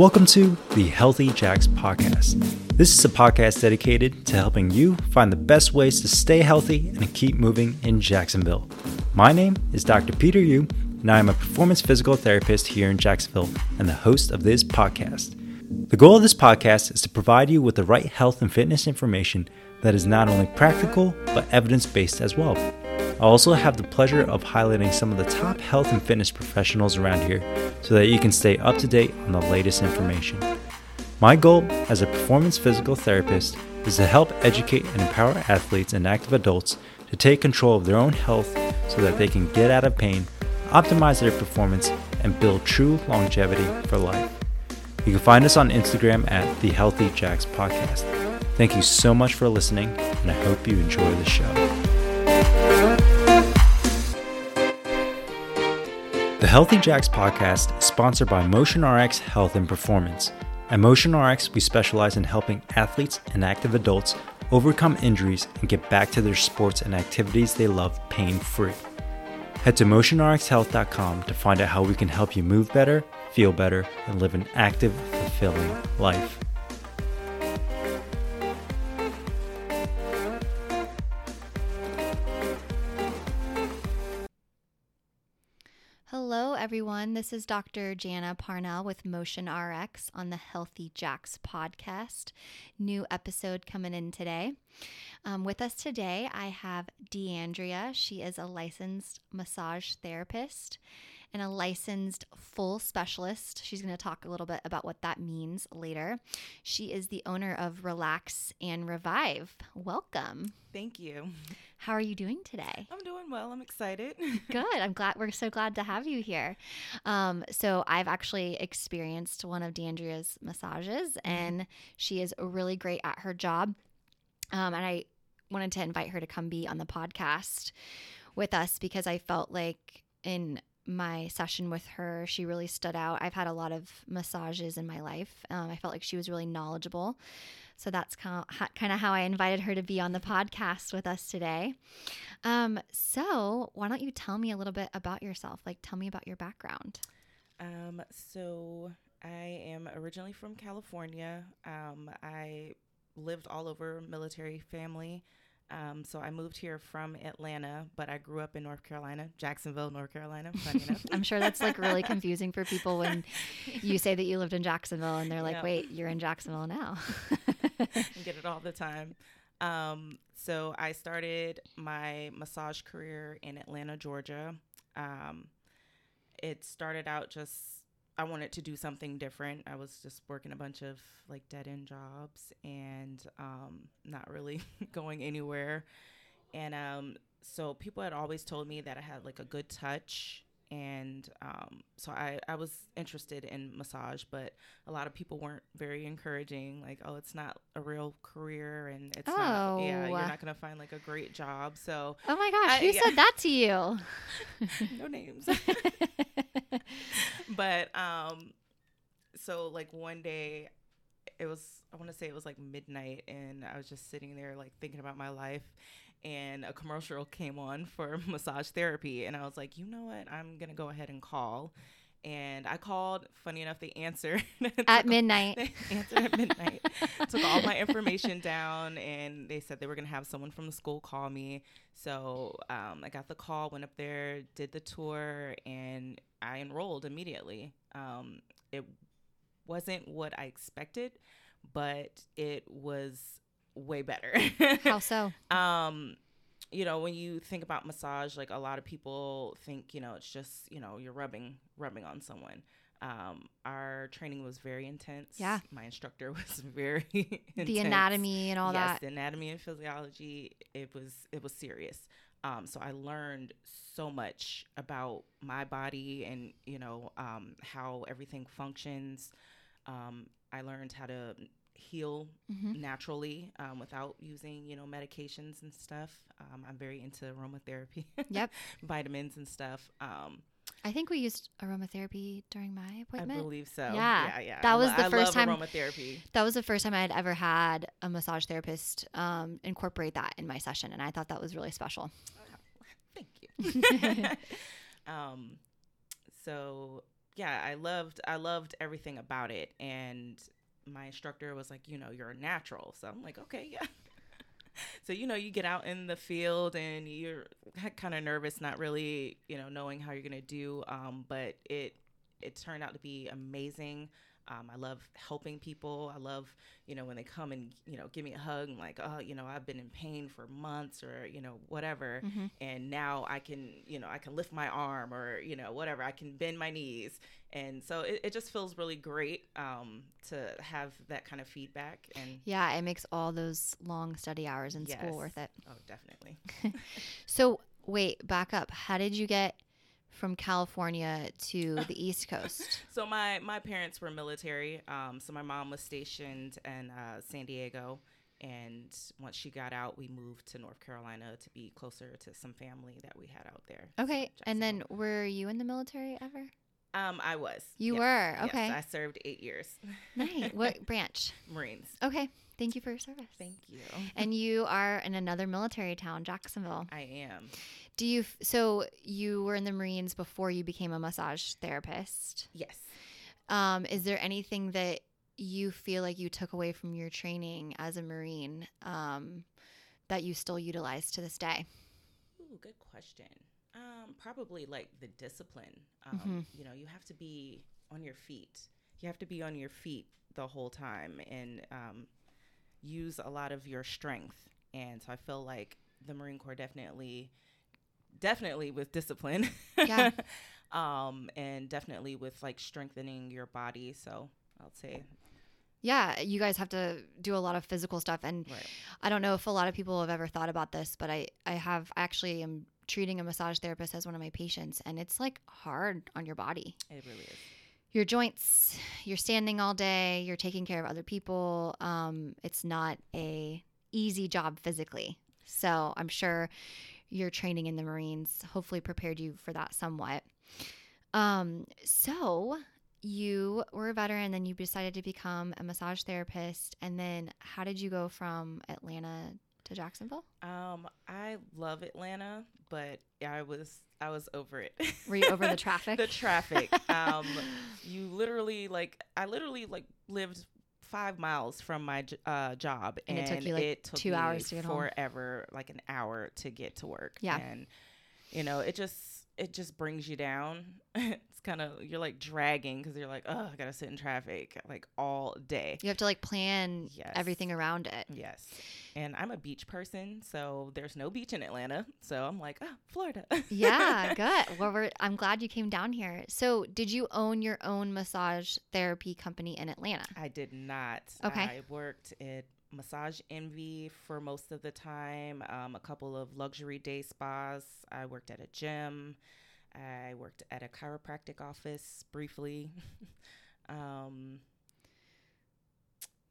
Welcome to the Healthy Jax podcast. This is a podcast dedicated to helping you find the best ways to stay healthy and keep moving in Jacksonville. My name is Dr. Peter Yu, and I am a performance physical therapist here in Jacksonville and the host of this podcast. The goal of this podcast is to provide you with the right health and fitness information that is not only practical but evidence based as well. I also have the pleasure of highlighting some of the top health and fitness professionals around here so that you can stay up to date on the latest information. My goal as a performance physical therapist is to help educate and empower athletes and active adults to take control of their own health so that they can get out of pain, optimize their performance, and build true longevity for life. You can find us on Instagram at the Healthy Jax Podcast. Thank you so much for listening, and I hope you enjoy the show. The Healthy Jax podcast is sponsored by MotionRx Health and Performance. At MotionRx, we specialize in helping athletes and active adults overcome injuries and get back to their sports and activities they love pain free. Head to motionrxhealth.com to find out how we can help you move better, feel better, and live an active, fulfilling life. Everyone. This is Dr. Jana Parnell with Motion RX on the Healthy Jax podcast. New episode coming in today. Um, with us today, I have Deandrea. She is a licensed massage therapist and a licensed full specialist. She's going to talk a little bit about what that means later. She is the owner of Relax and Revive. Welcome. Thank you. How are you doing today? I'm doing well. I'm excited. Good. I'm glad we're so glad to have you here. Um, so I've actually experienced one of Deandrea's massages, and she is really great at her job. Um, and I wanted to invite her to come be on the podcast with us because I felt like in my session with her, she really stood out. I've had a lot of massages in my life. Um, I felt like she was really knowledgeable. So that's kind of, how I invited her to be on the podcast with us today. Um, so why don't you tell me a little bit about yourself? Like, tell me about your background. Um, so I am originally from California. Um, I lived all over military family. Um, so I moved here from Atlanta, but I grew up in North Carolina, Jacksonville, North Carolina. Funny enough. I'm sure that's like really confusing for people when you say that you lived in Jacksonville and they're like, wait, you're in Jacksonville now. I get it all the time. Um, so I started my massage career in Atlanta, Georgia. Um, it started out just I wanted to do something different. I was just working a bunch of like dead end jobs and um, not really going anywhere. And um, so people had always told me that I had like a good touch. And um, so I, I was interested in massage, but a lot of people weren't very encouraging. Like, oh, it's not a real career, and it's not. Yeah, you're Oh. not gonna find like a great job. So oh my gosh, I- who yeah. said that to you? no names. but um so like one day it was i want to say it was like midnight and i was just sitting there like thinking about my life and a commercial came on for massage therapy and i was like you know what? I'm gonna go ahead and call and i called. Funny enough they answered. At midnight. answered at midnight. Took all my information down and they said they were going to have someone from the school call me. So um, i got the call went up there did the tour and i enrolled immediately um, it wasn't what i expected but it was way better How so? um you know when you think about massage like a lot of people think you know it's just you know you're rubbing rubbing on someone um our training was very intense Yeah. my instructor was very The intense. anatomy and all yes, that. the anatomy and physiology it was it was serious um so i learned so much about my body and you know um how everything functions um i learned how to heal Mhm. naturally um, without using you know medications and stuff um, i'm very into aromatherapy Yep. vitamins and stuff um, I think we used aromatherapy during my appointment. i believe so Yeah, yeah yeah that I was lo- the I first love time- aromatherapy That was the first time I had ever had a massage therapist um, incorporate that in my session, and I thought that was really special. thank you um, so yeah, I loved I loved everything about it, and my instructor was like, you know, you're a natural. So I'm like, okay, yeah. So you know, you get out in the field and you're kind of nervous, not really, you know, knowing how you're gonna do. Um, but it it turned out to be amazing. Um, I love helping people. I love, you know, when they come and, you know, give me a hug and like, oh, you know, I've been in pain for months or, you know, whatever. Mm-hmm. And now I can, you know, I can lift my arm or, you know, whatever. I can bend my knees. And so it, it just feels really great um, to have that kind of feedback. And Yeah, it makes all those long study hours in Yes. school worth it. oh, definitely. So, wait, back up. How did you get from California to the East Coast? So my my parents were military. Um, so my mom was stationed in uh, San Diego, and once she got out, we moved to North Carolina to be closer to some family that we had out there. Okay. And then were you in the military ever? um, I was. You yes. were. Yes, Okay. I served eight years. Nice. What branch? Marines. Okay. Thank you for your service. Thank you. And you are in another military town, Jacksonville. I am. Do you so you were in the Marines before you became a massage therapist? Yes. Um, is there anything that you feel like you took away from your training as a Marine um, that you still utilize to this day? Ooh, good question. Um, probably like the discipline. Um, Mhm. You know, you have to be on your feet. You have to be on your feet the whole time and um, use a lot of your strength. And so I feel like the Marine Corps definitely, definitely with discipline. Yeah. um, and definitely with like strengthening your body. So I'll say, Yeah, you guys have to do a lot of physical stuff and right. I don't know if a lot of people have ever thought about this, but I I have I actually am treating a massage therapist as one of my patients and it's like hard on your body. It really is. Your joints, you're standing all day, you're taking care of other people. Um, it's not a easy job physically. So I'm sure your training in the Marines hopefully prepared you for that somewhat. Um, so you were a veteran, then you decided to become a massage therapist, and then how did you go from Atlanta to Jacksonville? Um, I love Atlanta, but I was I was over it. Were you over the traffic? the traffic. Um, you literally like I literally like lived five miles from my uh, job, And it took you, like, took two me hours to get home. forever, like an hour to get to work. Yeah. and you know it just it just brings you down. it's kind of you're like dragging because you're like oh I gotta sit in traffic like all day. you have to like plan Yes. everything around it. Yes. And I'm a beach person, so there's no beach in Atlanta. So I'm like, ah, Florida. yeah, good. Well, we're, I'm glad you came down here. So, did you own your own massage therapy company in Atlanta? I did not. Okay. I worked at Massage Envy for most of the time, um, a couple of luxury day spas. I worked at a gym. I worked at a chiropractic office briefly. um,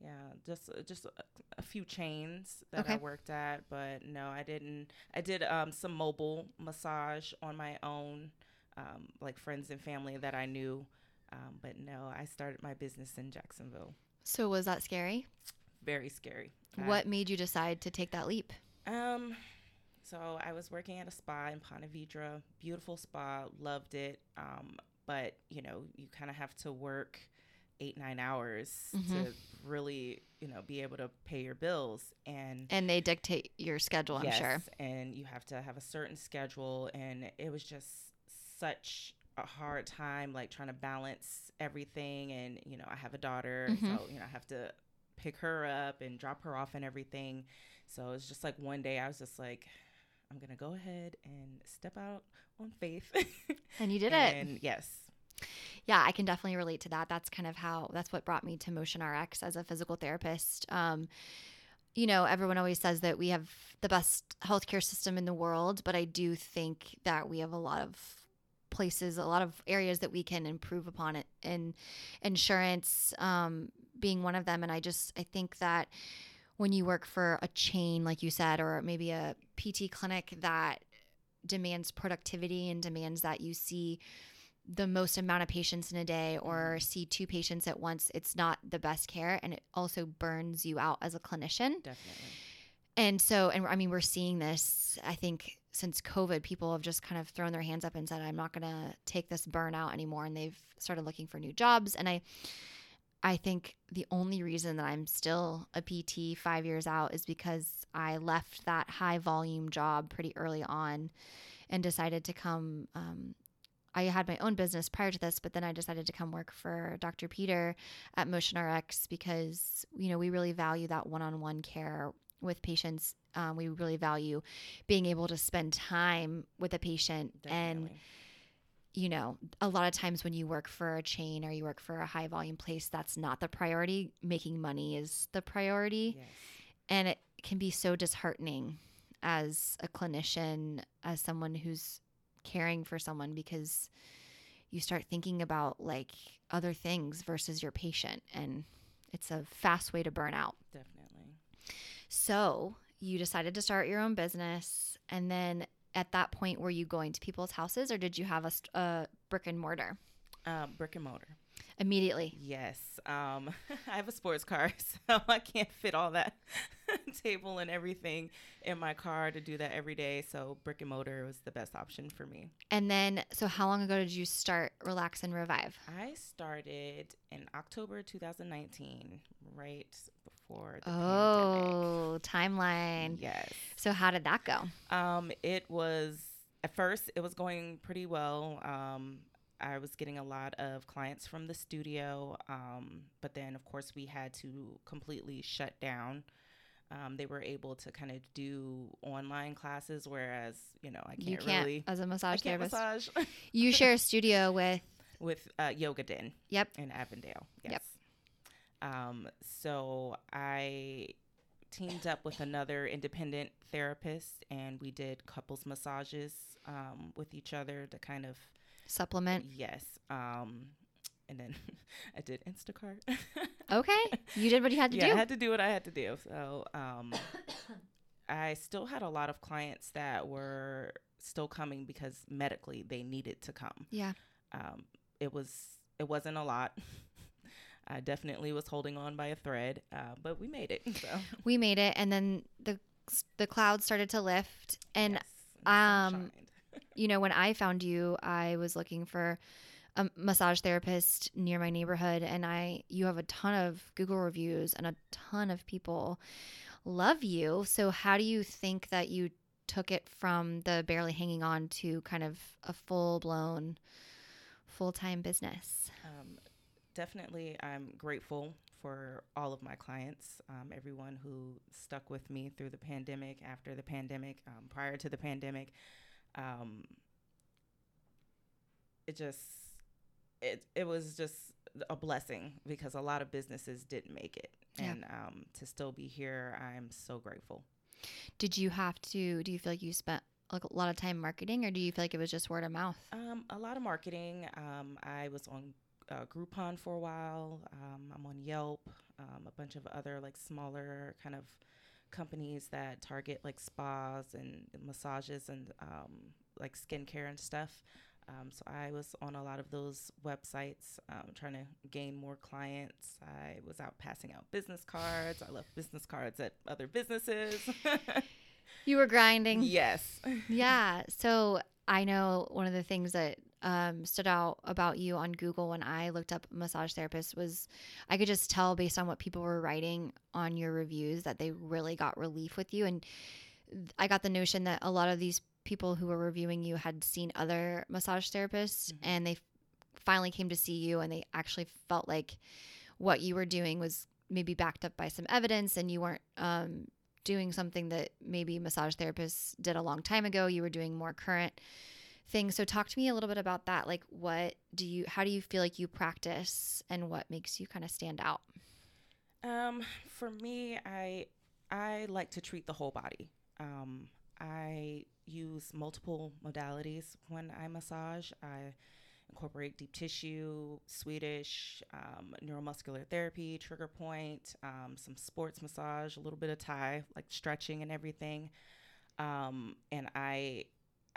yeah, just just a, a few chains that I worked at, but no, I didn't. I did um, some mobile massage on my own, um, like friends and family that I knew. Um, but no, I started my business in Jacksonville. So, was that scary? Very scary. I- What made you decide to take that leap? um, so I was working at a spa in Ponte Vedra, beautiful spa, loved it. Um, but you know, you kind of have to work eight nine hours Mhm. to really, you know, be able to pay your bills and. And they dictate your schedule, I'm sure. And you have to have a certain schedule, and it was just such a hard time, like trying to balance everything. And you know, I have a daughter, Mhm. so you know, I have to pick her up and drop her off and everything. So it's just like one day I was just like, I'm gonna go ahead and step out on faith. And you did it. And yes, Yeah, I can definitely relate to that. That's kind of how that's what brought me to Motion RX as a physical therapist. Um, you know, everyone always says that we have the best healthcare system in the world, but I do think that we have a lot of places, a lot of areas that we can improve upon it, and insurance um, being one of them. And I just I think that when you work for a chain, like you said, or maybe a PT clinic that demands productivity and demands that you see the most amount of patients in a day or mm-hmm. see two patients at once, it's not the best care. And it also burns you out as a clinician. definitely. And so, and I mean, we're seeing this, I think, since COVID, people have just kind of thrown their hands up and said, I'm not going to take this burnout anymore. And they've started looking for new jobs. And I, I think the only reason that I'm still a PT five years out is because I left that high volume job pretty early on and decided to come. Um, I had my own business prior to this, but then I decided to come work for Dr. Peter at Motion RX because, you know, we really value that one on one care with patients. Um, we really value being able to spend time with a patient and Definitely. You know, a lot of times when you work for a chain or you work for a high volume place, that's not the priority. Making money is the priority. Yes. And it can be so disheartening as a clinician, as someone who's caring for someone because you start thinking about like other things versus your patient. And it's a fast way to burn out. Definitely. So you decided to start your own business. And then at that point, were you going to people's houses or did you have a, a brick and mortar Um, brick and mortar. immediately? Yes. Um, I have a sports car, so I can't fit all that table and everything in my car to do that every day. So brick and mortar was the best option for me. And then, so how long ago did you start Relax and Revive? I started in October 2019, right before the pandemic. Oh, timeline. Yes. So, how did that go? Um, it was at first it was going pretty well. Um, I was getting a lot of clients from the studio, um, but then of course we had to completely shut down. Um, they were able to kind of do online classes, whereas you know I can't, you can't, really. as a massage therapist, massage you share a studio with, with uh, Yoga Den yep. in Avondale. Yes. Yep. Um, so I teamed up with another independent therapist, and we did couples massages um, with each other to kind of supplement. yes. Um, and then I did Instacart. Okay. You did what you had to do. yeah, do. I had to do what I had to do. So um, I still had a lot of clients that were still coming because medically they needed to come yeah. um, it was it wasn't a lot. I definitely was holding on by a thread, uh, but we made it. So We made it. And then the, the clouds started to lift. And yes, sun um, you know, when I found you, I was looking for a massage therapist near my neighborhood and I you have a ton of Google reviews and a ton of people love you. So how do you think that you took it from the barely hanging on to kind of a full-blown full-time business? Definitely, I'm grateful for all of my clients, um, everyone who stuck with me through the pandemic, after the pandemic, um, prior to the pandemic. Um, it just it it was just a blessing because a lot of businesses didn't make it, Yeah. and um, to still be here, I'm so grateful. Did you have to do you feel like you spent like a lot of time marketing or do you feel like it was just word of mouth? Um, a lot of marketing. Um, I was on uh, Groupon for a while. Um, I'm on Yelp. Um, a bunch of other like smaller kind of companies that target like spas and massages and um, like skincare and stuff. Um, so I was on a lot of those websites, um, trying to gain more clients. I was out passing out business cards. I left business cards at other businesses. You were grinding. yes. Yeah. So I know one of the things that um, stood out about you on Google when I looked up massage therapist was I could just tell based on what people were writing on your reviews that they really got relief with you. And I got the notion that a lot of these people who were reviewing you had seen other massage therapists Mhm. and they finally came to see you and they actually felt like what you were doing was maybe backed up by some evidence and you weren't um, doing something that maybe massage therapists did a long time ago. You were doing more current things. So talk to me a little bit about that. Like what do you how do you feel like you practice and what makes you kind of stand out? Um, for me, I I like to treat the whole body. Um, I use multiple modalities when I massage. I incorporate deep tissue, Swedish, um, neuromuscular therapy, trigger point, um, some sports massage, a little bit of Thai, like stretching and everything. Um, and I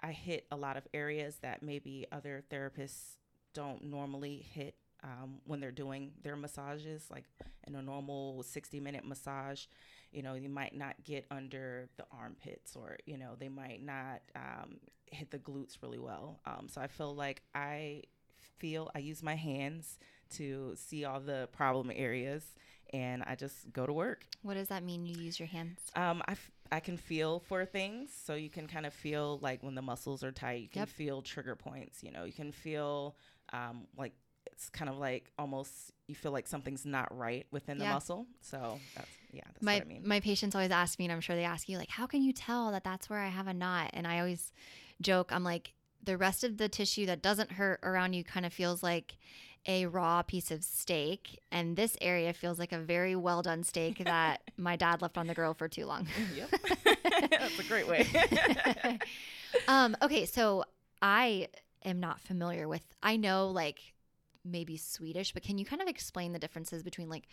I hit a lot of areas that maybe other therapists don't normally hit um, when they're doing their massages, like in a normal 60 minute massage, you know, you might not get under the armpits or, you know, they might not um, hit the glutes really well. Um, so I feel like I feel I use my hands to see all the problem areas and I just go to work. What does that mean? You use your hands? Um, I, f- I can feel for things. So you can kind of feel like when the muscles are tight, you can Yep. feel trigger points. You know, you can feel um, like it's kind of like almost you feel like something's not right within the muscle. So that's, yeah, that's my what I mean. my patients always ask me, and I'm sure they ask you, like, how can you tell that that's where I have a knot? And I always joke, I'm like, the rest of the tissue that doesn't hurt around you kind of feels like a raw piece of steak, and this area feels like a very well done steak that my dad left on the grill for too long. yep. that's a great way. um, okay, so I am not familiar with. I know like maybe Swedish, but can you kind of explain the differences between like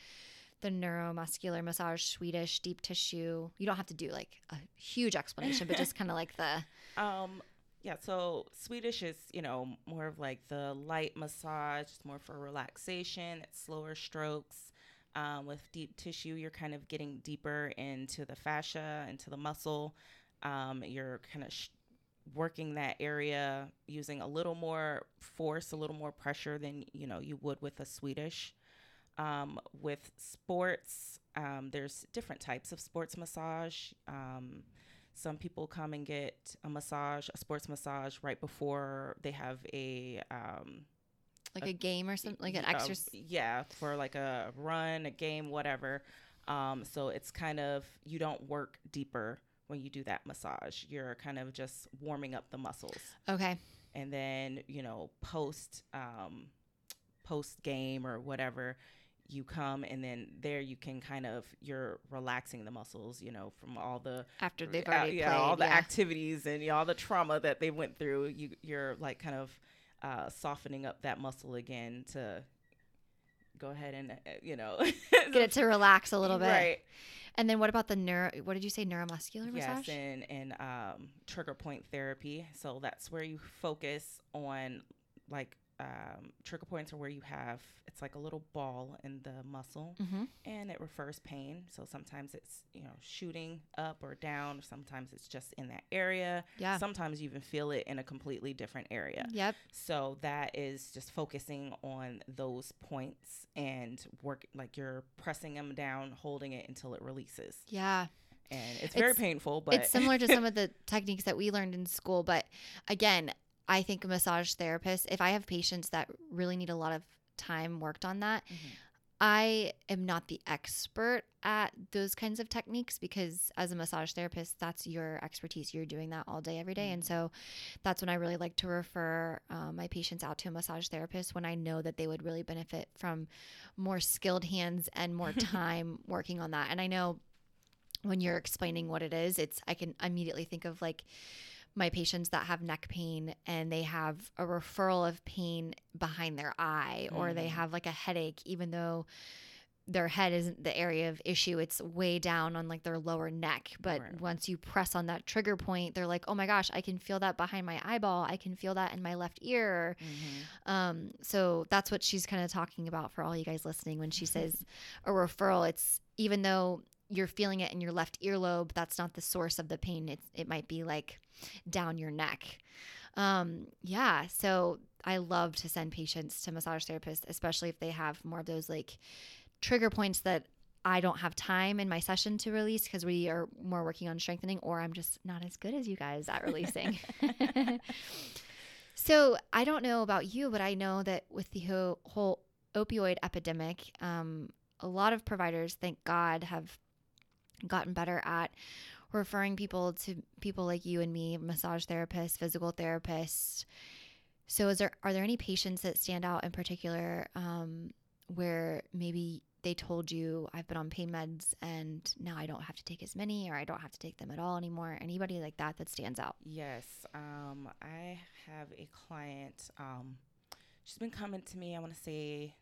the neuromuscular massage, Swedish, deep tissue? You don't have to do like a huge explanation, but just kind of like the Um, yeah, so Swedish is, you know, more of like the light massage, it's more for relaxation, it's slower strokes. Um, with deep tissue, you're kind of getting deeper into the fascia, into the muscle. Um, you're kind of sh- working that area using a little more force, a little more pressure than, you know, you would with a Swedish. Um, with sports, um, there's different types of sports massage. Um, some people come and get a massage, a sports massage, right before they have a um, like A- a game or something, like an uh, exercise. yeah, for like a run, a game, whatever. Um, so it's kind of you don't work deeper when you do that massage. You're kind of just warming up the muscles, Okay, and then you know post um, post game or whatever. You come and then there you can kind of you're relaxing the muscles, you know, from all the after they've uh, already yeah, played, all the yeah. activities and you know, all the trauma that they went through. You you're like kind of uh, softening up that muscle again to go ahead and uh, you know Get it to relax a little bit. right. And then what about the neuro? What did you say? Neuromuscular massage. Yes, and and um, trigger point therapy. So that's where you focus on like um, trigger points are where you have it's like a little ball in the muscle mm-hmm. and it refers pain. So sometimes it's you know shooting up or down. Sometimes it's just in that area. Yeah. Sometimes you even feel it in a completely different area. Yep. So that is just focusing on those points and work like you're pressing them down, holding it until it releases. Yeah. And it's very It's- painful, but it's similar to some of the techniques that we learned in school but again i think a massage therapist if i have patients that really need a lot of time worked on that Mhm. i am not the expert at those kinds of techniques because as a massage therapist that's your expertise you're doing that all day every day. and Mhm. so that's when i really like to refer um, my patients out to a massage therapist when i know that they would really benefit from more skilled hands and more time working on that and i know when you're explaining what it is, it's I can immediately think of like my patients that have neck pain and they have a referral of pain behind their eye or they Mm. have like a headache even though their head isn't the area of issue it's way down on like their lower neck but Right. once you press on that trigger point they're like oh my gosh i can feel that behind my eyeball i can feel that in my left ear Mhm. um, so that's what she's kind of talking about for all you guys listening when she says a referral. It's even though you're feeling it in your left earlobe, that's not the source of the pain. It's it might be like down your neck. Um, yeah. So I love to send patients to massage therapists, especially if they have more of those like trigger points that I don't have time in my session to release because we are more working on strengthening, or I'm just not as good as you guys at releasing. so I don't know about you, but I know that with the whole, whole opioid epidemic, um, a lot of providers, thank God, have gotten better at referring people to people like you and me, massage therapists, physical therapists. So, is there are there any patients that stand out in particular um, where maybe they told you I've been on pain meds and now I don't have to take as many or I don't have to take them at all anymore? Anybody like that that stands out? Yes, um, I have a client. Um, she's been coming to me. I want to say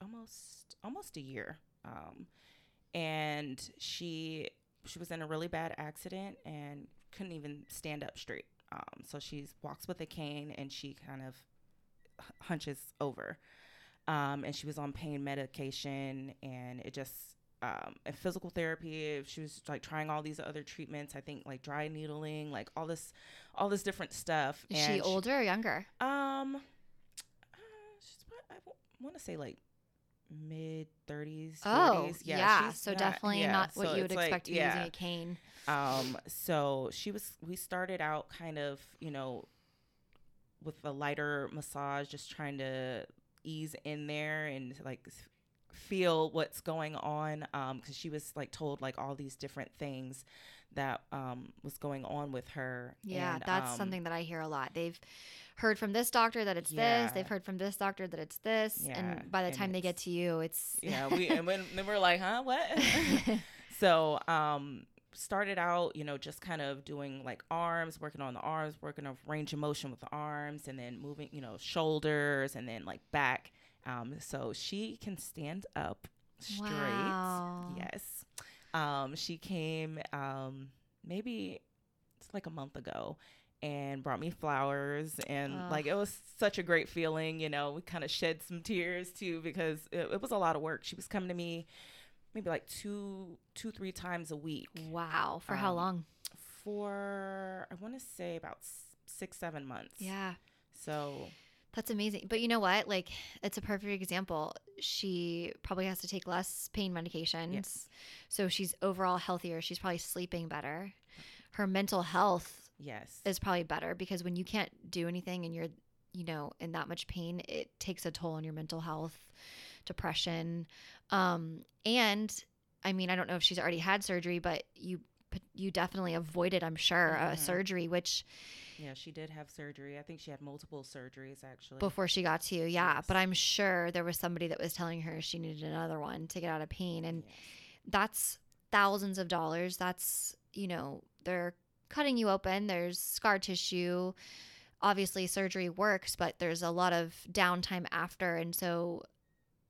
almost almost a year, um, and she she was in a really bad accident and couldn't even stand up straight. Um, so she walks with a cane and she kind of hunches over. um, and she was on pain medication, and it just um, and physical therapy. She was like trying all these other treatments. I think like dry needling, like all this, all this different stuff. Is she older or younger? Um, uh, she's I want to say like mid 30s. Oh, 40s. yeah. she's so not- definitely yeah, not what so you would it's like- expect to be yeah. using a cane. Um, so she was, we started out kind of, you know, with a lighter massage, just trying to ease in there and like feel what's going on. Um, cause she was like told like all these different things that, um, was going on with her. Yeah, And, that's um, something that I hear a lot. They've heard from this doctor that it's this. They've heard from this doctor that it's this. Yeah, and by the and time they get to you, it's Yeah. We, and when, then we're like, huh, what? so um started out you know just kind of doing like arms working on the arms working on range of motion with the arms and then moving you know shoulders and then like back um so she can stand up straight Wow. yes um she came um maybe it's like a month ago and brought me flowers and like it was such a great feeling you know we kind of shed some tears too because it, it was a lot of work she was coming to me maybe like two two three times a week wow. For how Um, long? for i want to say about six seven months Yeah. so That's amazing. But you know what? Like, it's a perfect example. She probably has to take less pain medications. Yes. So she's overall healthier. She's probably sleeping better. Her mental health yes is probably better because when you can't do anything and you're, you know, in that much pain, it takes a toll on your mental health, depression. Um, and I mean, I don't know if she's already had surgery, but you you definitely avoided, I'm sure, a Mhm. surgery, which yeah she did have surgery i think she had multiple surgeries actually before she got to you. Yeah. Yes. But I'm sure there was somebody that was telling her she needed another one to get out of pain. And Yes. that's thousands of dollars. That's, you know, they're cutting you open, there's scar tissue. Obviously, surgery works, but there's a lot of downtime after. And so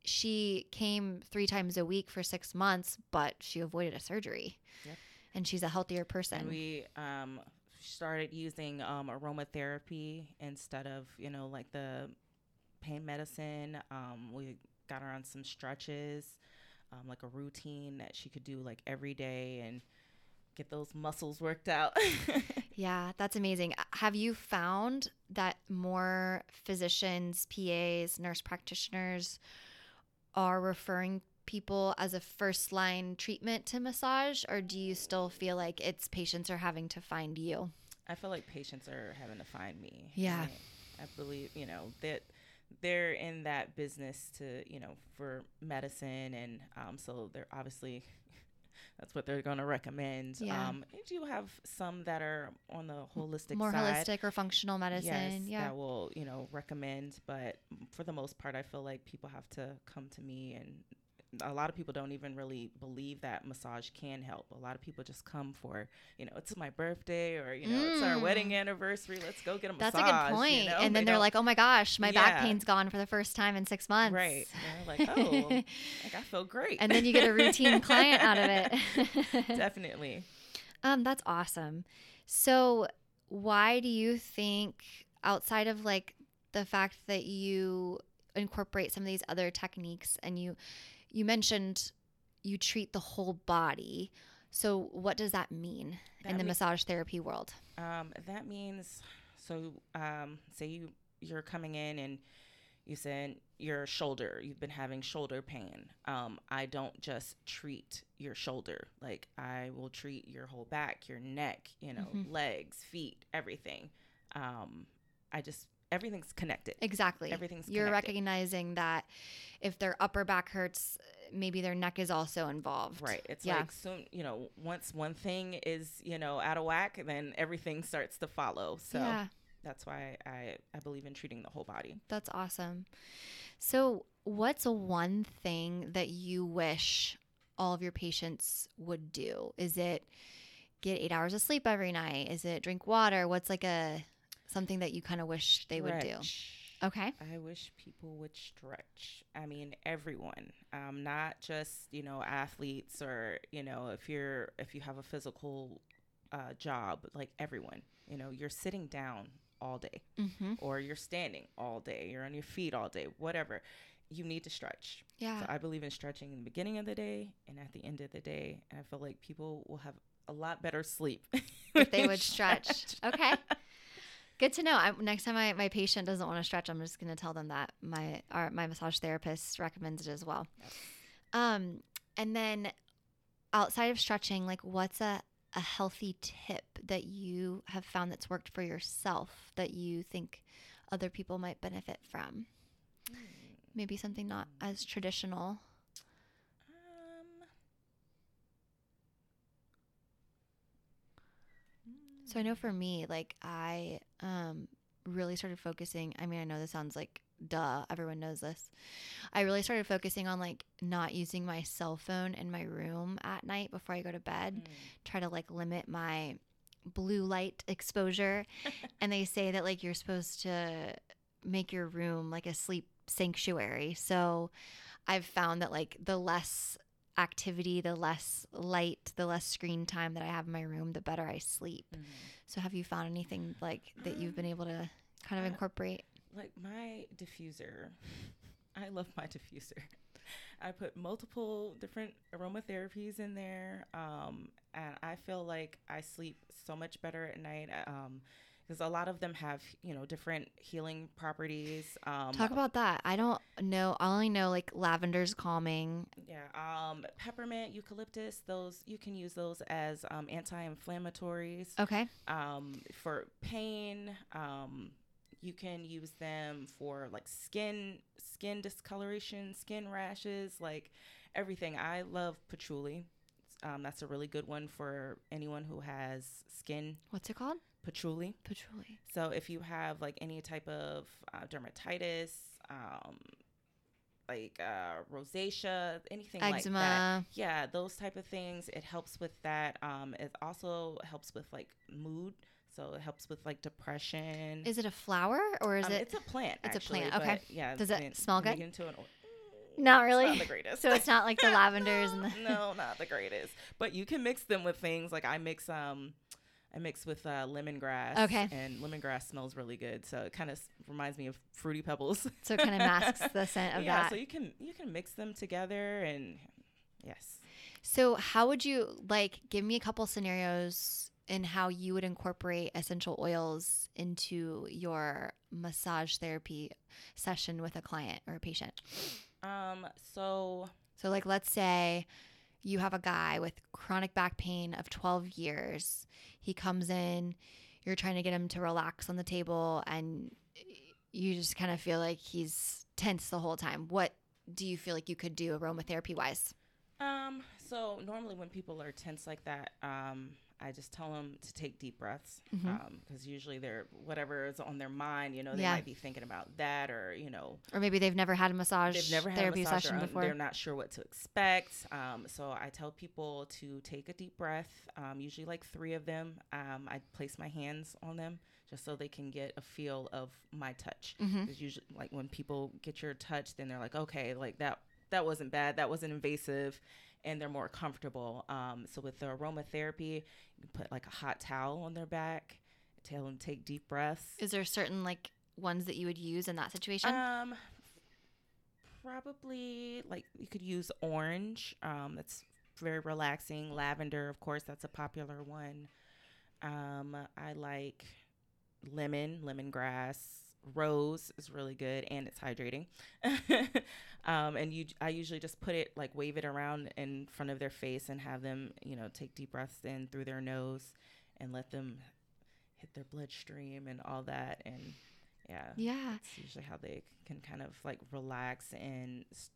she came three times a week for six months, but she avoided a surgery. Yep. And she's a healthier person. And we um, started using um, aromatherapy instead of, you know, like the pain medicine. Um, we got her on some stretches, um, like a routine that she could do like every day and get those muscles worked out. Yeah, that's amazing. Uh, Have you found that more physicians, PAs, nurse practitioners are referring people as a first line treatment to massage, or do you still feel like it's patients are having to find you? I feel like patients are having to find me. Yeah. I, I believe, you know, that they're in that business to, you know, for medicine. And um, so they're obviously, that's what they're going to recommend. Yeah. Um, and you have some that are on the holistic more side. holistic or functional medicine? Yes, yeah. that will, you know, recommend. But for the most part, I feel like people have to come to me and a lot of people don't even really believe that massage can help. A lot of people just come for, you know, it's my birthday or, you know, it's our Mm. wedding anniversary. Let's go get a That's massage. That's a good point. You know? and then They they're like, oh my gosh, my back pain's gone for the first time in six months. right. They're like, oh, like I feel great. and then you get a routine client out of it. Definitely. Um, that's awesome. So, why do you think, outside of like the fact that you incorporate some of these other techniques, and you you mentioned you treat the whole body. So, what does that mean That in the mean- massage therapy world? Um, that means so um, say you you're coming in and you said your shoulder you've been having shoulder pain um, i don't just treat your shoulder like i will treat your whole back your neck you know Mhm. legs feet everything um, i just everything's connected Exactly. everything's You're connected. recognizing that if their upper back hurts, maybe their neck is also involved. Right. It's Yeah. like soon, you know, once one thing is, you know, out of whack, then everything starts to follow. So yeah. that's why I, I believe in treating the whole body. That's awesome. So, what's one thing that you wish all of your patients would do? Is it get eight hours of sleep every night? Is it drink water? What's like a something that you kind of wish they would do? Okay. I wish people would stretch. I mean, everyone, um, not just you know athletes or you know if you're if you have a physical uh, job, like everyone. You know, you're sitting down all day, Mm-hmm. or you're standing all day, you're on your feet all day, whatever. you need to stretch. Yeah. So I believe in stretching in the beginning of the day and at the end of the day. And I feel like people will have a lot better sleep if they would stretch. Okay. Good to know. I, next time my, my patient doesn't want to stretch, I'm just going to tell them that my our, my massage therapist recommends it as well. Yes. Um, and then outside of stretching, like what's a, a healthy tip that you have found that's worked for yourself that you think other people might benefit from? Maybe something not as traditional. So I know for me, like I um really started focusing. I mean, I know this sounds like duh, everyone knows this. I really started focusing on like not using my cell phone in my room at night before I go to bed. mm, Try to like limit my blue light exposure. and they say that like you're supposed to make your room like a sleep sanctuary. So I've found that like the less activity, the less light, the less screen time that I have in my room, the better I sleep. mm. So have you found anything like that you've been able to kind of Uh, incorporate? like my diffuser i love my diffuser i put multiple different aromatherapies in there um, and i feel like i sleep so much better at night um, because a lot of them have you know different healing properties um, Talk about that. I don't know. I only know like lavender's calming. yeah um, peppermint eucalyptus those you can use those as um, anti-inflammatories Okay. um, for pain. Um, you can use them for like skin skin discoloration, skin rashes, like everything. I love patchouli. Um, that's a really good one for anyone who has skin What's it called? Patchouli. Patchouli. So if you have like any type of uh, dermatitis, um, like uh, rosacea, anything like that, Eczema. yeah, those type of things. It helps with that. Um, it also helps with like mood. So it helps with like depression. Is it a flower or is Um, it? it's a plant. it's a plant, okay. Yeah. Does it smell good? into an- not it's really. Not the greatest. so it's not like the lavenders and the. no, not the greatest. But you can mix them with things like I mix um I mix with uh, lemongrass. Okay. And lemongrass smells really good, so it kind of reminds me of fruity pebbles. So it kind of masks the scent of yeah. that. So you can you can mix them together, and yes. So, how would you like give me a couple scenarios in how you would incorporate essential oils into your massage therapy session with a client or a patient? Um. So So, like, let's say you have a guy with chronic back pain of 12 years. He comes in, you're trying to get him to relax on the table, and you just kind of feel like he's tense the whole time. What do you feel like you could do aromatherapy wise? Um, so normally when people are tense like that, um, I just tell them to take deep breaths because usually they're whatever is on their mind, you know, they Yeah. might be thinking about that or you know Or maybe they've never had a massage they've never had therapy a massage session before. they're not sure what to expect. Um, so I tell people to take a deep breath, um, usually like three of them. Um, I place my hands on them just so they can get a feel of my touch. Because usually, like when people get your touch, then they're like, okay, like that that wasn't bad, that wasn't invasive, and they're more comfortable. Um, so with the aromatherapy, you can put like a hot towel on their back, tell them take deep breaths. Is there certain like ones that you would use in that situation? Um, probably like you could use orange. Um, that's very relaxing. Lavender, of course, that's a popular one. Um, I like lemon, lemongrass. Rose is really good and it's hydrating. um, and you, I usually just put it like wave it around in front of their face and have them, you know, take deep breaths in through their nose and let them hit their bloodstream and all that. And yeah, yeah. it's usually how they can kind of like relax and s-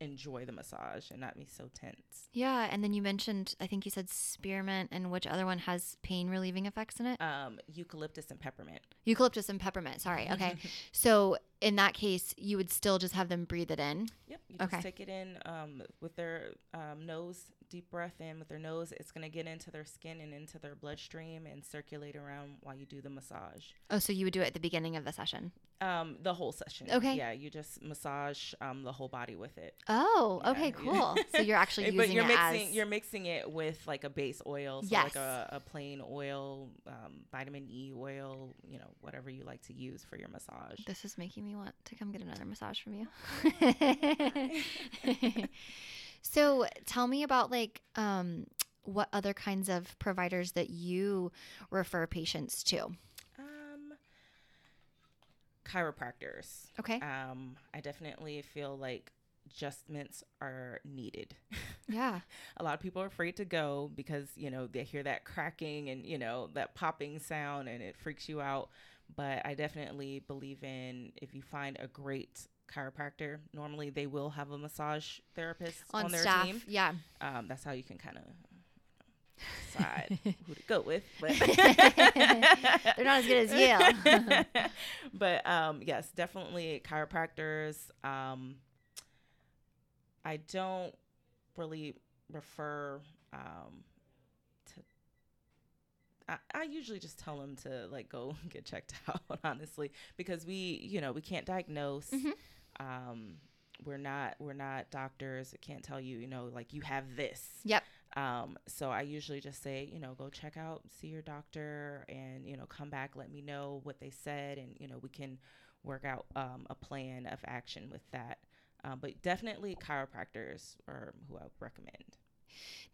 enjoy the massage and not be so tense. Yeah. And then you mentioned, I think you said spearmint, and which other one has pain relieving effects in it? Um, eucalyptus and peppermint. Eucalyptus and peppermint. Sorry. Okay. so in that case, you would still just have them breathe it in. Yep. You just take it in um, with their um, nose, deep breath in with their nose. It's going to get into their skin and into their bloodstream and circulate around while you do the massage. Oh, so you would do it at the beginning of the session. Um, the whole session. Okay. Yeah, you just massage um, the whole body with it. Oh, Yeah, okay, cool. so you're actually using but you're it mixing as you're mixing it with like a base oil, so Yes. like a, a plain oil, um, vitamin E oil, you know, whatever you like to use for your massage. This is making me want to come get another massage from you. so tell me about like um, what other kinds of providers that you refer patients to. Um, chiropractors. Okay. Um, I definitely feel like adjustments are needed. Yeah. a lot of people are afraid to go because, you know, they hear that cracking and, you know, that popping sound and it freaks you out. But I definitely believe in if you find a great chiropractor, normally they will have a massage therapist on, On, their staff. team. Yeah. Um, that's how you can kind of decide who to go with. But They're not as good as Yale. but um, yes, definitely chiropractors. Um, I don't really refer um. I, I usually just tell them to like go get checked out, honestly, because we, you know, we can't diagnose. Mhm. Um, we're not we're not doctors. I can't tell you, you know, like you have this. Yep. Um, so I usually just say, you know, go check out, see your doctor, and you know, come back, let me know what they said, and you know, we can work out um, a plan of action with that. Um, but definitely chiropractors are who I would recommend.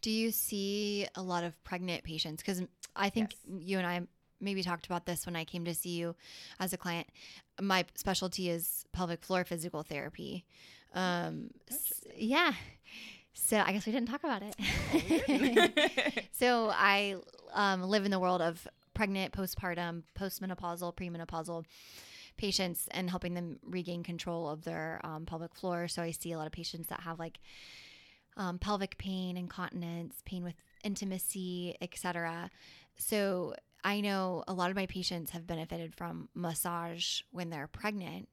Do you see a lot of pregnant patients? Because I think Yes. you and I maybe talked about this when I came to see you as a client. My specialty is pelvic floor physical therapy. Um, yeah. So I guess we didn't talk about Oh, it. so I um, live in the world of pregnant, postpartum, postmenopausal, premenopausal patients and helping them regain control of their um, pelvic floor. So I see a lot of patients that have like um, pelvic pain, incontinence, pain with intimacy, etc. So I know a lot of my patients have benefited from massage when they're pregnant.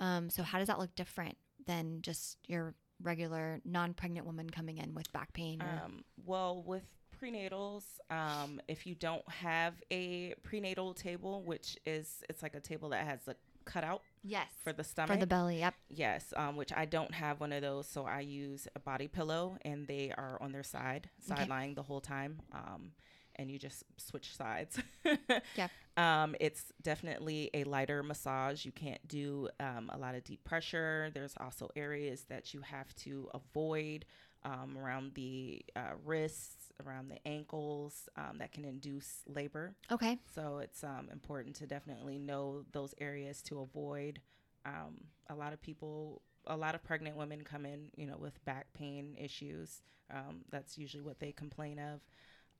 Um, so how does that look different than just your regular non-pregnant woman coming in with back pain? Or, Um, well, with prenatals, um, if you don't have a prenatal table, which is it's like a table that has a cutout yes, for the stomach, for the belly. Yep. Yes, um, which I don't have one of those, so I use a body pillow, and they are on their side, Okay. side lying the whole time. Um, and you just switch sides. Yeah. Um, it's definitely a lighter massage. You can't do um, a lot of deep pressure. There's also areas that you have to avoid um, around the uh, wrists, around the ankles um, that can induce labor. Okay. So it's um, important to definitely know those areas to avoid. Um, a lot of people, a lot of pregnant women come in, you know, with back pain issues. Um, that's usually what they complain of.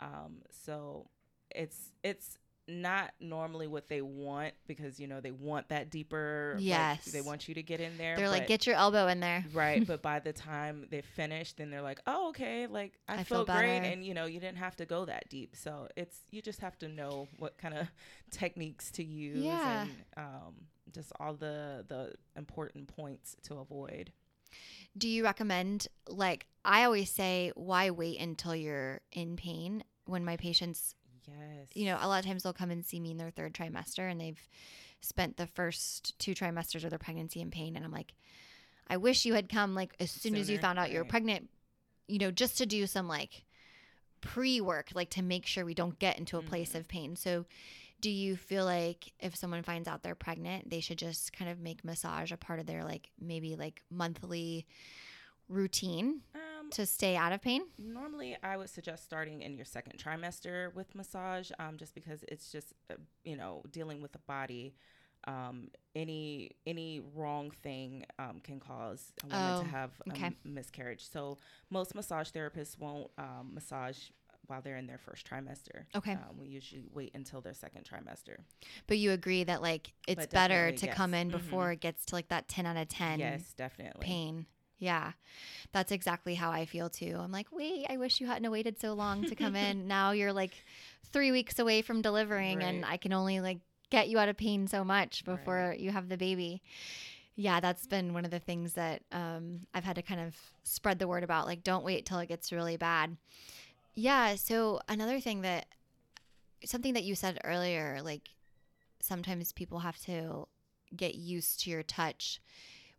Um, so it's it's not normally what they want because you know they want that deeper. like, Yes. they want you to get in there. They're like, get your elbow in there. Right, but by the time they finish, then they're like, "Oh, okay, like I, I feel feel great," and you know, you didn't have to go that deep. So it's you just have to know what kind of techniques to use Yeah. and um, just all the the important points to avoid. Do you recommend, like, I always say, why wait until you're in pain when my patients, Yes, you know, a lot of times they'll come and see me in their third trimester and they've spent the first two trimesters of their pregnancy in pain. And I'm like, I wish you had come, like, as soon as you found out you were pregnant, you know, just to do some, like, pre work, like, to make sure we don't get into a place Mhm. of pain. So, do you feel like if someone finds out they're pregnant, they should just kind of make massage a part of their, like, maybe like monthly routine Um, to stay out of pain? normally, I would suggest starting in your second trimester with massage, um, just because it's just uh, you know dealing with the body. Um, any any wrong thing um, can cause a woman Oh, to have a okay. m- miscarriage. So most massage therapists won't um, massage while they're in their first trimester. Okay. Um, we usually wait until their second trimester. But you agree that like it's better to come yes. in Mhm. before it gets to like that 10 out of 10 yes, definitely. pain. Yeah. That's exactly how I feel too. I'm like, wait, I wish you hadn't waited so long to come in. now you're like three weeks away from delivering and I can only like get you out of pain so much before you have the baby. Yeah, that's been one of the things that um, I've had to kind of spread the word about. Like, don't wait till it gets really bad. Yeah. So, another thing that, something that you said earlier, like sometimes people have to get used to your touch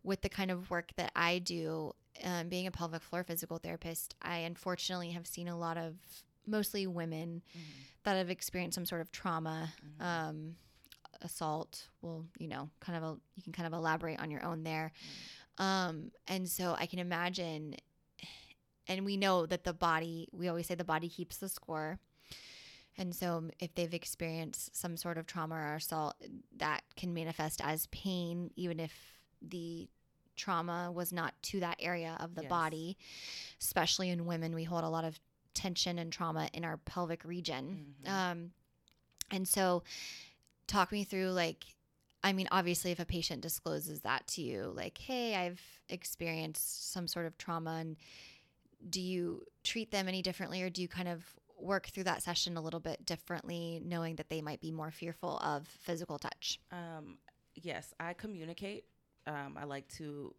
with the kind of work that I do. Um, being a pelvic floor physical therapist, I unfortunately have seen a lot of mostly women Mhm. that have experienced some sort of trauma Mhm. um, assault. Well, you know, kind of a you can kind of elaborate on your own there. Um, and so I can imagine, and we know that the body. We always say the body keeps the score. And so, if they've experienced some sort of trauma or assault, that can manifest as pain, even if the trauma was not to that area of the Yes. body. Especially in women, we hold a lot of tension and trauma in our pelvic region. Mhm. Um, and so, talk me through like, I mean, obviously, if a patient discloses that to you, like, hey, I've experienced some sort of trauma, and do you treat them any differently, or do you kind of work through that session a little bit differently, knowing that they might be more fearful of physical touch? Um, yes, I communicate. Um, I like to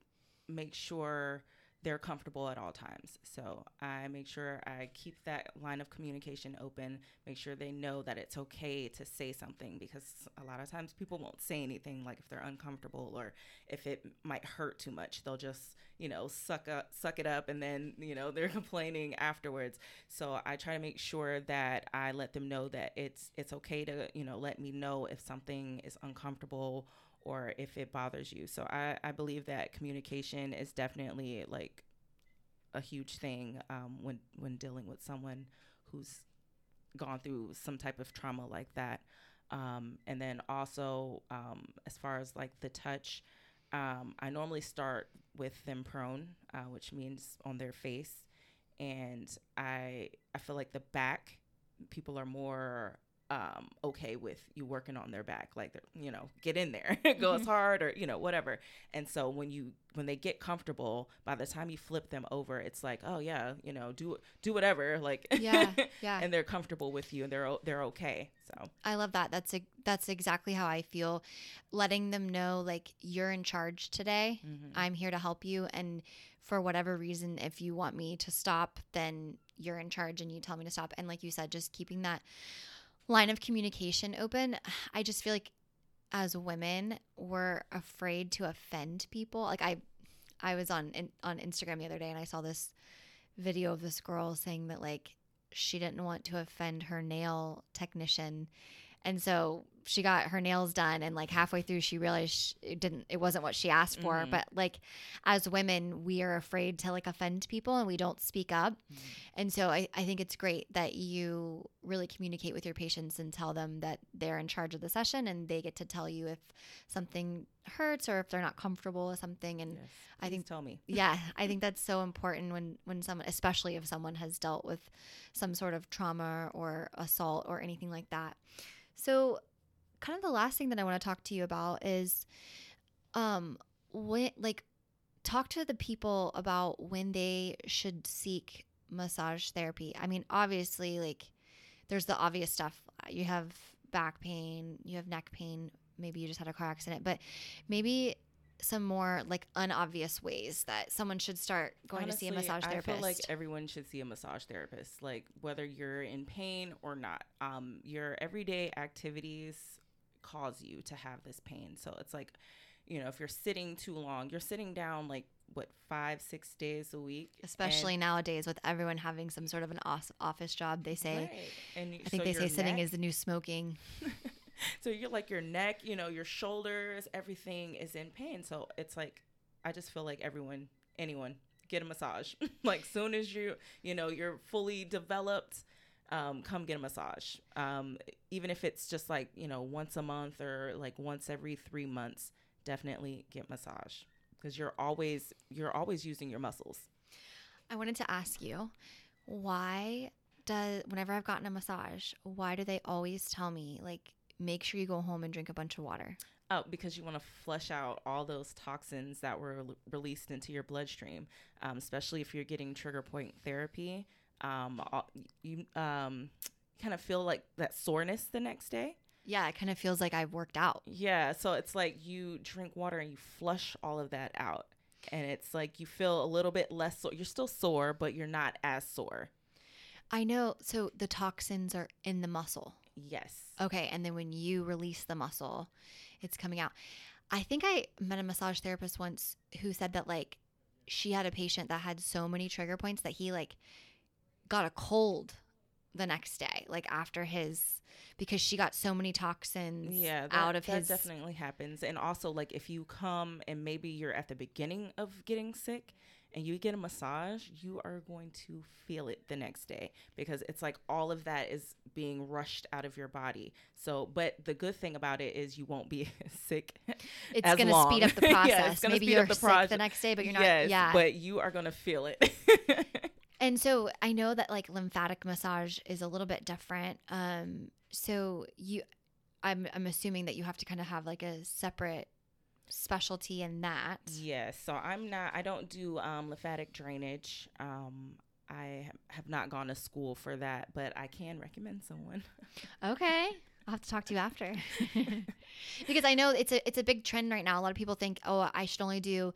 make sure they're comfortable at all times. So I make sure I keep that line of communication open, make sure they know that it's okay to say something because a lot of times people won't say anything like if they're uncomfortable or if it might hurt too much. They'll just, you know, suck up suck it up and then, you know, they're complaining afterwards. So I try to make sure that I let them know that it's it's okay to, you know, let me know if something is uncomfortable or if it bothers you. So I, I believe that communication is definitely like a huge thing um, when when dealing with someone who's gone through some type of trauma like that. Um, and then also um, as far as like the touch, um, I normally start with them prone, uh, which means on their face, and I I feel like the back people are more um, okay with you working on their back, like they're, you know, get in there, go as hard or you know whatever. And so when you when they get comfortable, by the time you flip them over, it's like, oh yeah, you know, do do whatever, like Yeah, yeah. and they're comfortable with you and they're they're okay. So I love that. That's a, that's exactly how I feel. Letting them know like you're in charge today. mhm. I'm here to help you and for whatever reason if you want me to stop, then you're in charge and you tell me to stop. And like you said, just keeping that line of communication open. I just feel like as women, we're afraid to offend people. Like I I was on on Instagram the other day and I saw this video of this girl saying that like she didn't want to offend her nail technician and so she got her nails done and like halfway through she realized it didn't it wasn't what she asked for Mhm. but like as women we are afraid to like offend people and we don't speak up Mhm. and so I, I think it's great that you really communicate with your patients and tell them that they're in charge of the session and they get to tell you if something hurts or if they're not comfortable with something and Yes. I think tell me. yeah i think that's so important when when someone especially if someone has dealt with some sort of trauma or assault or anything like that so kind of the last thing that i want to talk to you about is um when like talk to the people about when they should seek massage therapy. I mean obviously like there's the obvious stuff. You have back pain you have neck pain maybe you just had a car accident but maybe some more like unobvious ways that someone should start going to see a massage therapist. I feel like everyone should see a massage therapist, like whether you're in pain or not. Um, your everyday activities cause you to have this pain. So it's like, you know, if you're sitting too long, you're sitting down like what five, six days a week, and- Especially nowadays with everyone having some sort of an office job, they say. Right. And I think they say sitting is the new smoking. so you're like your neck, you know, your shoulders, everything is in pain. So it's like I just feel like everyone, anyone, get a massage. like soon as you, you know, you're fully developed, um, come get a massage. Um, even if it's just like you know once a month or like once every three months, definitely get massage because you're always you're always using your muscles. I wanted to ask you, why does whenever I've gotten a massage, why do they always tell me like make sure you go home and drink a bunch of water? Oh, because you want to flush out all those toxins that were rel- released into your bloodstream, um, especially if you're getting trigger point therapy. Um, all- you um, kind of feel like that soreness the next day. Yeah, it kind of feels like I've worked out. Yeah, so it's like you drink water and you flush all of that out, and it's like you feel a little bit less sore. You're still sore, but you're not as sore. I know. So the toxins are in the muscle. Yes. Okay, and then when you release the muscle, it's coming out. I think I met a massage therapist once who said that like she had a patient that had so many trigger points that he like got a cold the next day, like after his because she got so many toxins yeah, that, out of that his definitely happens. And also, like if you come and maybe you're at the beginning of getting sick and you get a massage, you are going to feel it the next day because it's like all of that is being rushed out of your body. So, but the good thing about it is you won't be sick. It's going to speed up the process. yeah, it's Maybe you're the sick the next day, but you're not. Yes, yeah. but you are going to feel it. And so I know that like lymphatic massage is a little bit different. Um, so you, I'm I'm assuming that you have to kind of have like a separate specialty in that. Yes. So I'm not. I don't do um, lymphatic drainage. Um, I have not gone to school for that, but I can recommend someone. Okay. I'll have to talk to you after. because I know it's a it's a big trend right now. A lot of people think, "Oh, I should only do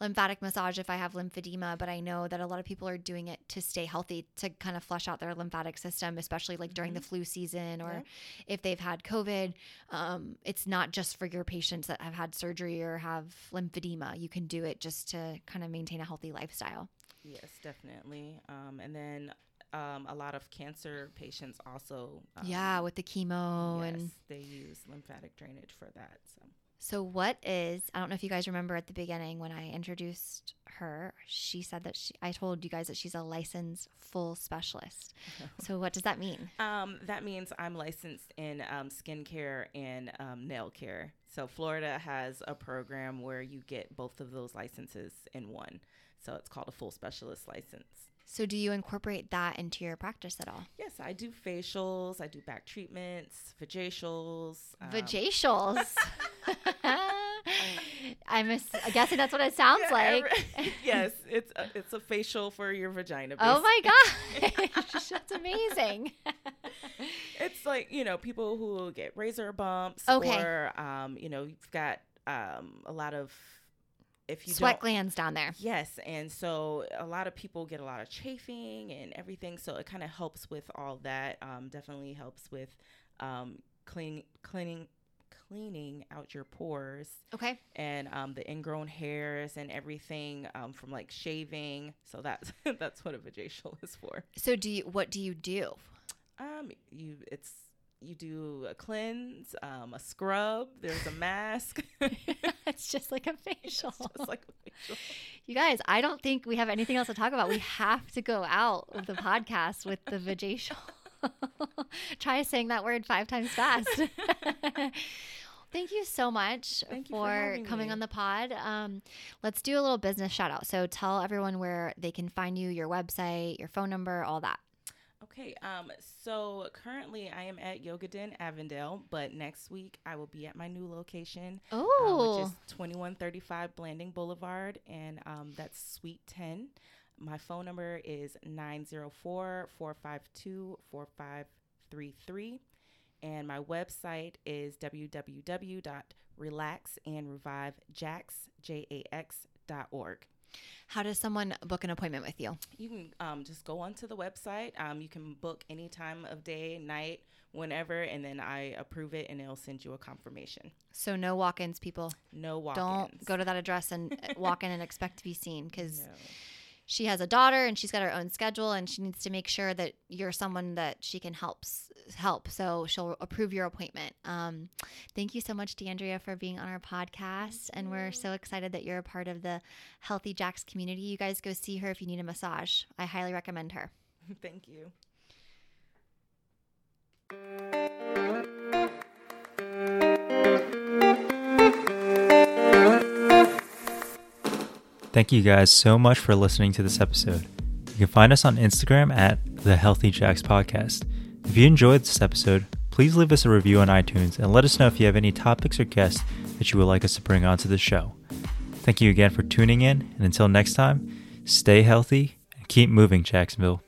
lymphatic massage if I have lymphedema," but I know that a lot of people are doing it to stay healthy, to kind of flush out their lymphatic system, especially like during the flu season or Yeah. if they've had COVID. Um, it's not just for your patients that have had surgery or have lymphedema. You can do it just to kind of maintain a healthy lifestyle. yes, definitely. Um, and then um, a lot of cancer patients also. Um, yeah, with the chemo yes, and they use lymphatic drainage for that. So So, what is, I don't know if you guys remember at the beginning when I introduced her, she said that she, I told you guys that she's a licensed full specialist. So, what does that mean? um, that means I'm licensed in um, skincare and um, nail care. So Florida has a program where you get both of those licenses in one. So it's called a full specialist license. So, do you incorporate that into your practice at all? Yes, I do facials. I do back treatments, vajacials. um, Vajacials. I'm guessing that's what it sounds yeah, like. every- yes, it's a, it's a facial for your vagina. Oh my basically. gosh, that's amazing. It's like you know people who get razor bumps, Okay. or um, you know you've got um, a lot of if you Sweat glands down there. Yes, and so a lot of people get a lot of chafing and everything. So it kind of helps with all that. Um, definitely helps with um, clean, cleaning, cleaning out your pores Okay. and um, the ingrown hairs and everything um, from like shaving. So that's that's what a vajacial is for. So, do you, what do you do? Um, you it's you do a cleanse, um, a scrub. There's a mask. it's just like a facial. It's just like a facial. You guys, I don't think we have anything else to talk about. We have to go out of the podcast with the vajacial. Try saying that word five times fast. Thank you so much Thank for for, coming me. on the pod. Um, let's do a little business shout out. So tell everyone where they can find you, your website, your phone number, all that. Okay, um, so currently I am at Yoga Den Avondale, but next week I will be at my new location, um, Oh, which is 2135 Blanding Boulevard, and um, that's Suite 10. My phone number is 904 452 4533, and my website is www.relaxandrevivejax.org. how does someone book an appointment with you? You can um, just go onto the website. Um, you can book any time of day, night, whenever, and then I approve it and it'll send you a confirmation. So no walk-ins, people. No walk ins. Don't go to that address and uh, walk in and expect to be seen because No. She has a daughter and she's got her own schedule and she needs to make sure that you're someone that she can help help. So she'll approve your appointment. Um, thank you so much Deandrea for being on our podcast. And we're so excited that you're a part of the Healthy Jax community. You guys go see her if you need a massage. I highly recommend her. Thank you. Thank you guys so much for listening to this episode. You can find us on Instagram at the Healthy Jax Podcast. If you enjoyed this episode, please leave us a review on iTunes and let us know if you have any topics or guests that you would like us to bring onto the show. Thank you again for tuning in, and until next time, stay healthy and keep moving, Jacksonville.